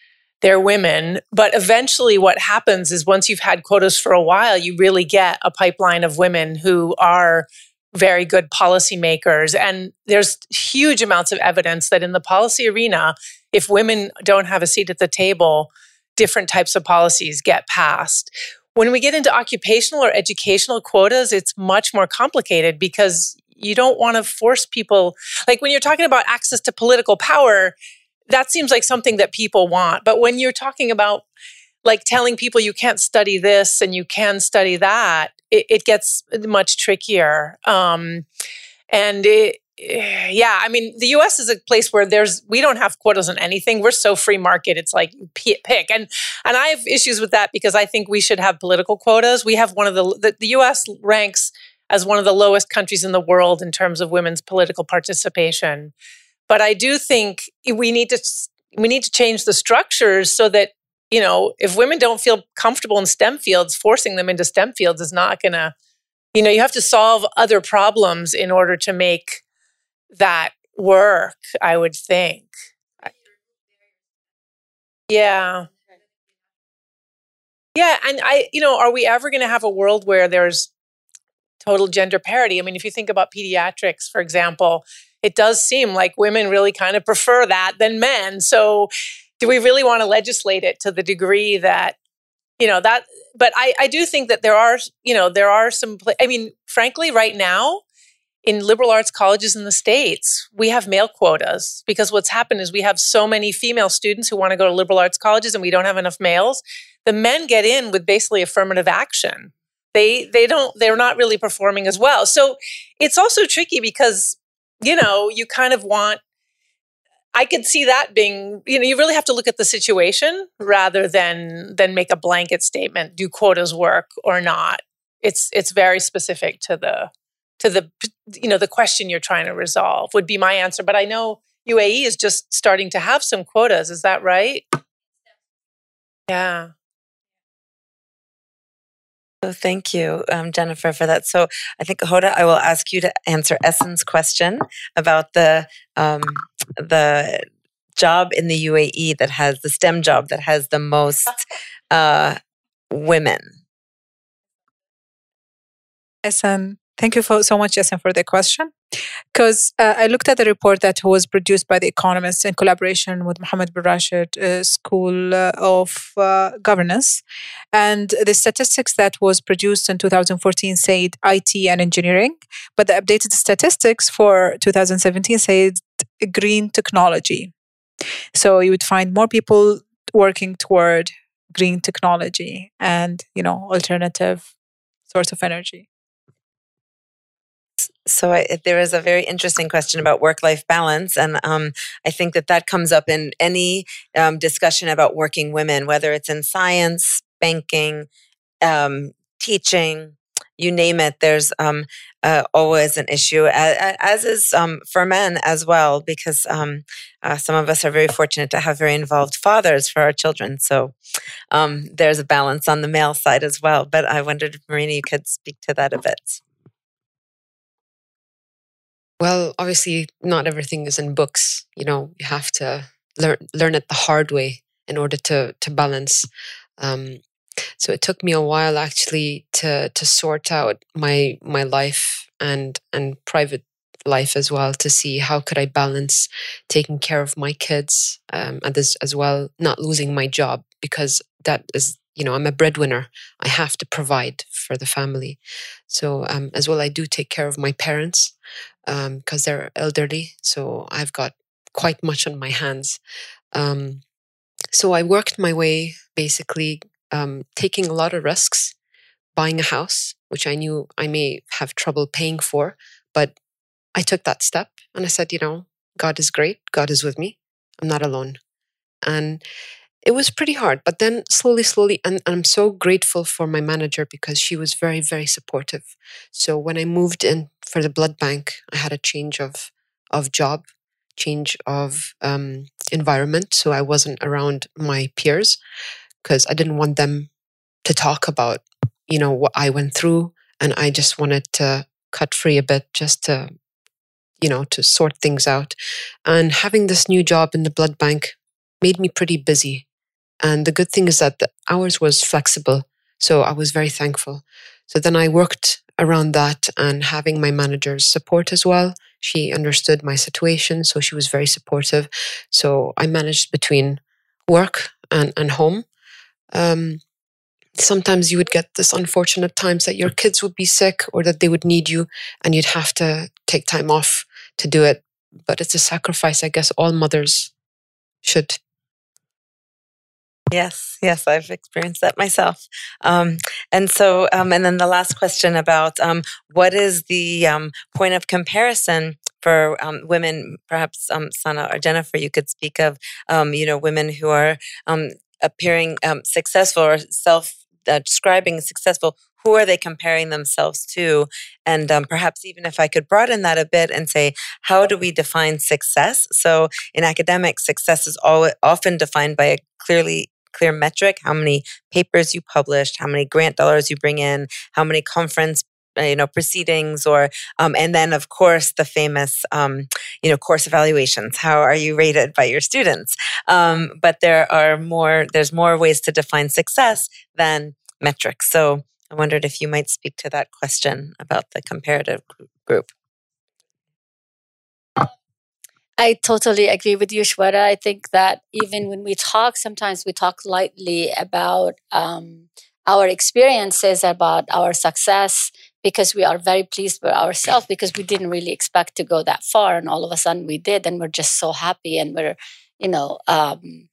Speaker 5: they're women. But eventually, what happens is once you've had quotas for a while, you really get a pipeline of women who are very good policymakers. And there's huge amounts of evidence that in the policy arena, if women don't have a seat at the table, different types of policies get passed. When we get into occupational or educational quotas, it's much more complicated because you don't want to force people. Like when you're talking about access to political power, that seems like something that people want. But when you're talking about like telling people you can't study this and you can study that, it, it gets much trickier. Um, and it, yeah, I mean, the U.S. is a place where there's we don't have quotas on anything. We're so free market. It's like pick, and and I have issues with that because I think we should have political quotas. We have one of the the, the U.S. ranks as one of the lowest countries in the world in terms of women's political participation. But I do think we need to we need to change the structures so that you know, if women don't feel comfortable in STEM fields, forcing them into STEM fields is not going to, you know, you have to solve other problems in order to make that work, I would think. Yeah. Yeah. And I, you know, are we ever going to have a world where there's total gender parity? I mean, if you think about pediatrics, for example, it does seem like women really kind of prefer that than men. So, do we really want to legislate it to the degree that you know that but i i do think that there are you know there are some i mean frankly right now in liberal arts colleges in the states we have male quotas because what's happened is we have so many female students who want to go to liberal arts colleges and we don't have enough males. The men get in with basically affirmative action. They they don't they're not really performing as well. So it's also tricky because you know you kind of want I could see that being, you know, you really have to look at the situation rather than than make a blanket statement. Do quotas work or not? It's it's very specific to the to the you know the question you're trying to resolve would be my answer. But I know UAE is just starting to have some quotas. Is that right? Yeah.
Speaker 2: So thank you, um, Jennifer, for that. So I think Hoda, I will ask you to answer Essen's question about the um, the job in the UAE that has the STEM job that has the most uh, women.
Speaker 3: Essen, thank you for, so much, Essen, for the question because uh, I looked at the report that was produced by The Economist in collaboration with Mohammed bin Rashid uh, School of uh, Governance. And the statistics that was produced in 2014 said IT and engineering, but the updated statistics for 2017 said green technology. So you would find more people working toward green technology and, you know, alternative source of energy.
Speaker 2: So I, there is a very interesting question about work-life balance, and um, I think that that comes up in any um, discussion about working women, whether it's in science, banking, um, teaching, you name it. There's um, uh, always an issue, as, as is um, for men as well, because um, uh, some of us are very fortunate to have very involved fathers for our children. So there's a balance on the male side as well. But I wondered if Marina, you could speak to that a bit.
Speaker 6: Well, obviously, not everything is in books. You know, you have to learn learn it the hard way in order to to balance. Um, so it took me a while actually to to sort out my my life and and private life as well to see how could I balance taking care of my kids um, and as as well not losing my job because that is you know i'm a breadwinner. I have to provide for the family. So um, as well i do take care of my parents because um, they're elderly. So i've got quite much on my hands. Um, so i worked my way basically um, taking a lot of risks buying a house which i knew i may have trouble paying for but i took that step and i said you know god is great. God is with me. I'm not alone. And it was pretty hard but then slowly slowly and, and, i'm so grateful for my manager because she was very very supportive. So when i moved in for the blood bank i had a change of of job change of um, environment. So I wasn't around my peers because I didn't want them to talk about, you know, what I went through. And I just wanted to cut free a bit just to, you know, to sort things out. And having this new job in the blood bank made me pretty busy. And the good thing is that the hours was flexible. So I was very thankful. So then I worked around that and having my manager's support as well. She understood my situation, so she was very supportive. So I managed between work and, and home. Um, sometimes you would get this unfortunate times that your kids would be sick or that they would need you and you'd have to take time off to do it. But it's a sacrifice, I guess, all mothers should
Speaker 2: Yes, yes, I've experienced that myself. Um, and so, um, and then the last question about um, what is the um, point of comparison for um, women? Perhaps um, Sana or Jennifer, you could speak of, um, you know, women who are appearing successful or self uh, describing successful. Who are they comparing themselves to? And perhaps even if I could broaden that a bit and say, how do we define success? So in academics, success is all, often defined by a clearly clear metric how many papers you published how many grant dollars you bring in how many conference you know proceedings or um, and then of course the famous um, you know course evaluations. How are you rated by your students? Um, but there are more there's more ways to define success than metrics. So i wondered if you might speak to that question about the comparative group.
Speaker 4: I totally agree with you, Shweta. I think that even when we talk, sometimes we talk lightly about um, our experiences, about our success, because we are very pleased with ourselves because we didn't really expect to go that far. And all of a sudden we did. And we're just so happy and we're, you know, um,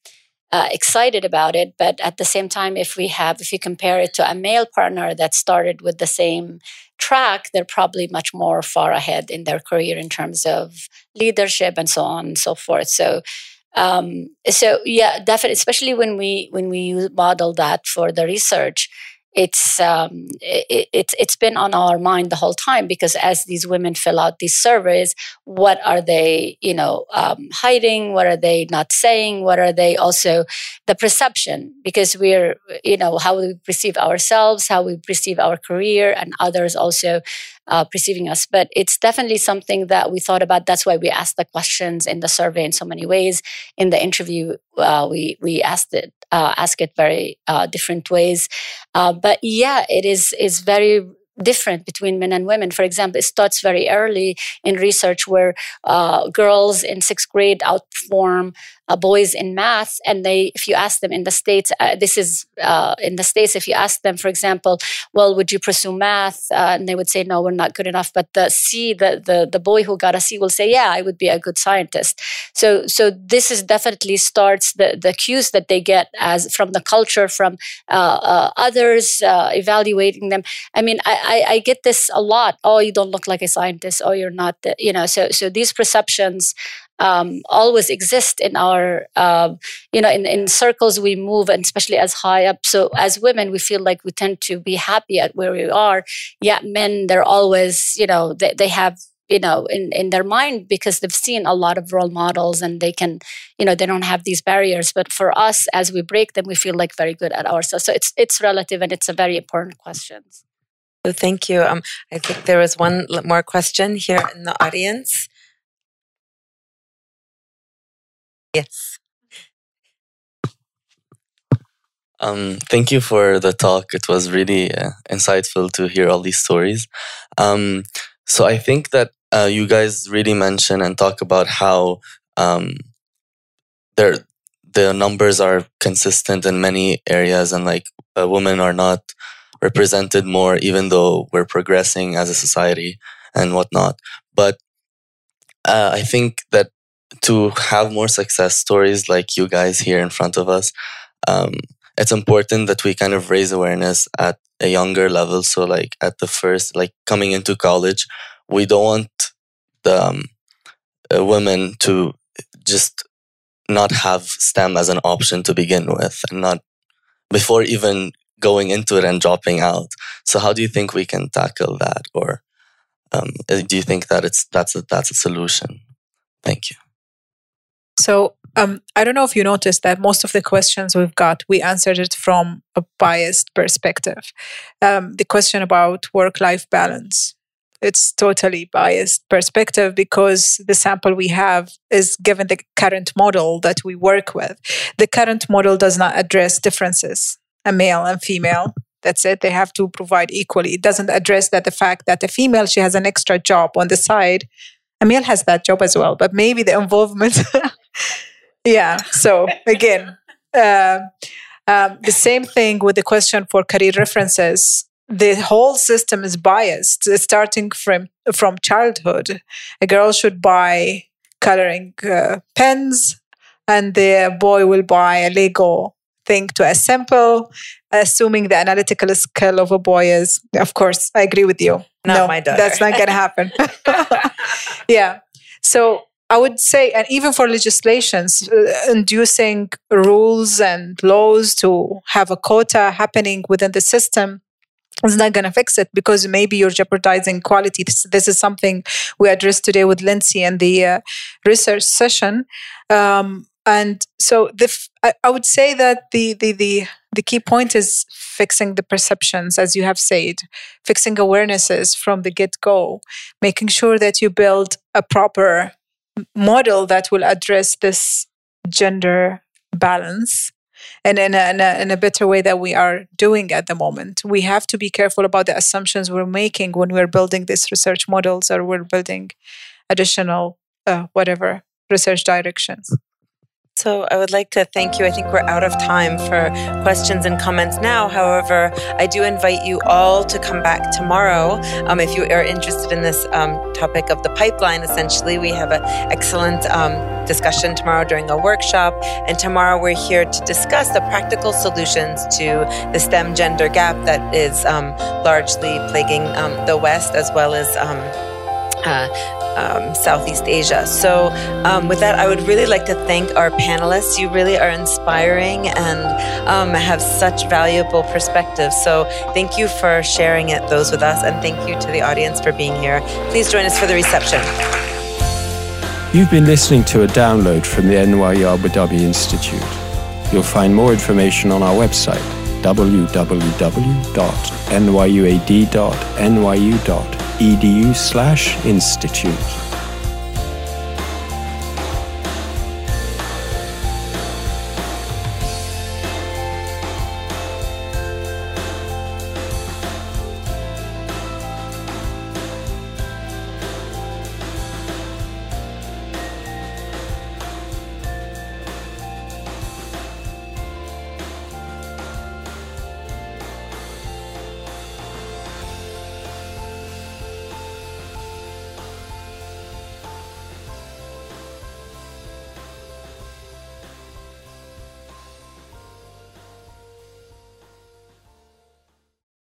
Speaker 4: uh, excited about it. But at the same time, if we have, if you compare it to a male partner that started with the same track, they're probably much more far ahead in their career in terms of leadership and so on and so forth. So, um, so yeah, definitely, especially when we when we model that for the research, it's um, it, it's it's been on our mind the whole time because as these women fill out these surveys, what are they you know um, hiding? What are they not saying? What are they also the perception? Because we're you know how we perceive ourselves, how we perceive our career, and others also uh, perceiving us. But it's definitely something that we thought about. That's why we asked the questions in the survey in so many ways. In the interview, uh, we we asked it uh, ask it very uh, different ways. Uh, but yeah, it is is very different between men and women. For example, it starts very early in research where uh, girls in sixth grade outperform uh, boys in math and they if you ask them in the states uh, this is uh, in the states if you ask them for example well would you pursue math? Uh, and they would say no we're not good enough. But the c the, the the boy who got a c will say yeah i would be a good scientist. So so this is definitely starts the the cues that they get as from the culture from uh, others evaluating them. I mean I, I, I get this a lot. Oh you don't look like a scientist. Oh you're not the, you know so so these perceptions um, always exist in our uh, you know in, in circles we move and especially as high up. So as women we feel like we tend to be happy at where we are. Yet men they're always you know they, they have you know in, in their mind because they've seen a lot of role models and they can you know they don't have these barriers. But for us as we break them we feel like very good at ourselves. So it's it's relative and it's a very important question
Speaker 2: so thank you um, i think there was one more question here in the audience Yes.
Speaker 11: Um, thank you for the talk. It was really uh, insightful to hear all these stories. Um, so I think that uh, you guys really mention and talk about how um, there the numbers are consistent in many areas, and like uh, women are not represented more, even though we're progressing as a society and whatnot. But uh, I think that to have more success stories like you guys here in front of us, um, it's important that we kind of raise awareness at a younger level. So, like at the first, like coming into college, we don't want the um, uh, women to just not have STEM as an option to begin with, and not before even going into it and dropping out. So, how do you think we can tackle that, or um, do you think that it's that's a, that's a solution? Thank you.
Speaker 3: So um, I don't know if you noticed that most of the questions we've got, we answered it from a biased perspective. Um, the question about work life balance, it's totally biased perspective because the sample we have is given the current model that we work with. The current model does not address differences, a male and female. That's it. They have to provide equally. It doesn't address that the fact that a female, she has an extra job on the side. A male has that job as well, but maybe the involvement yeah. So again, uh, um, the same thing with the question for career references. The whole system is biased, starting from from childhood. A girl should buy coloring uh, pens, and the boy will buy a Lego thing to assemble, assuming the analytical skill of a boy is. Of course, I agree with you.
Speaker 2: Not
Speaker 3: no,
Speaker 2: my daughter.
Speaker 3: that's not going to happen. yeah. So I would say, and even for legislations, uh, inducing rules and laws to have a quota happening within the system is not going to fix it because maybe you're jeopardizing quality. This, this, is something we addressed today with Lindsay and the uh, research session. Um, and so the I, would say that the, the, the, the key point is fixing the perceptions, as you have said, fixing awarenesses from the get go, making sure that you build a proper model that will address this gender balance and in a, in a, in a better way that we are doing at the moment. We have to be careful about the assumptions we're making when we're building these research models or we're building additional uh, whatever research directions.
Speaker 2: So I would like to thank you. I think we're out of time for questions and comments now. However, I do invite you all to come back tomorrow um, if you are interested in this um, topic of the pipeline. Essentially, we have an excellent um, discussion tomorrow during a workshop. And tomorrow we're here to discuss the practical solutions to the STEM gender gap that is um, largely plaguing um, the West as well as. Um, uh, um, Southeast Asia. So, um, with that, I would really like to thank our panelists. You really are inspiring and um, have such valuable perspectives. So, thank you for sharing it, those with us, and thank you to the audience for being here. Please join us for the reception.
Speaker 1: You've been listening to a download from the NYU Abu Dhabi Institute. You'll find more information on our website www.nyuad.nyu.edu slash institute.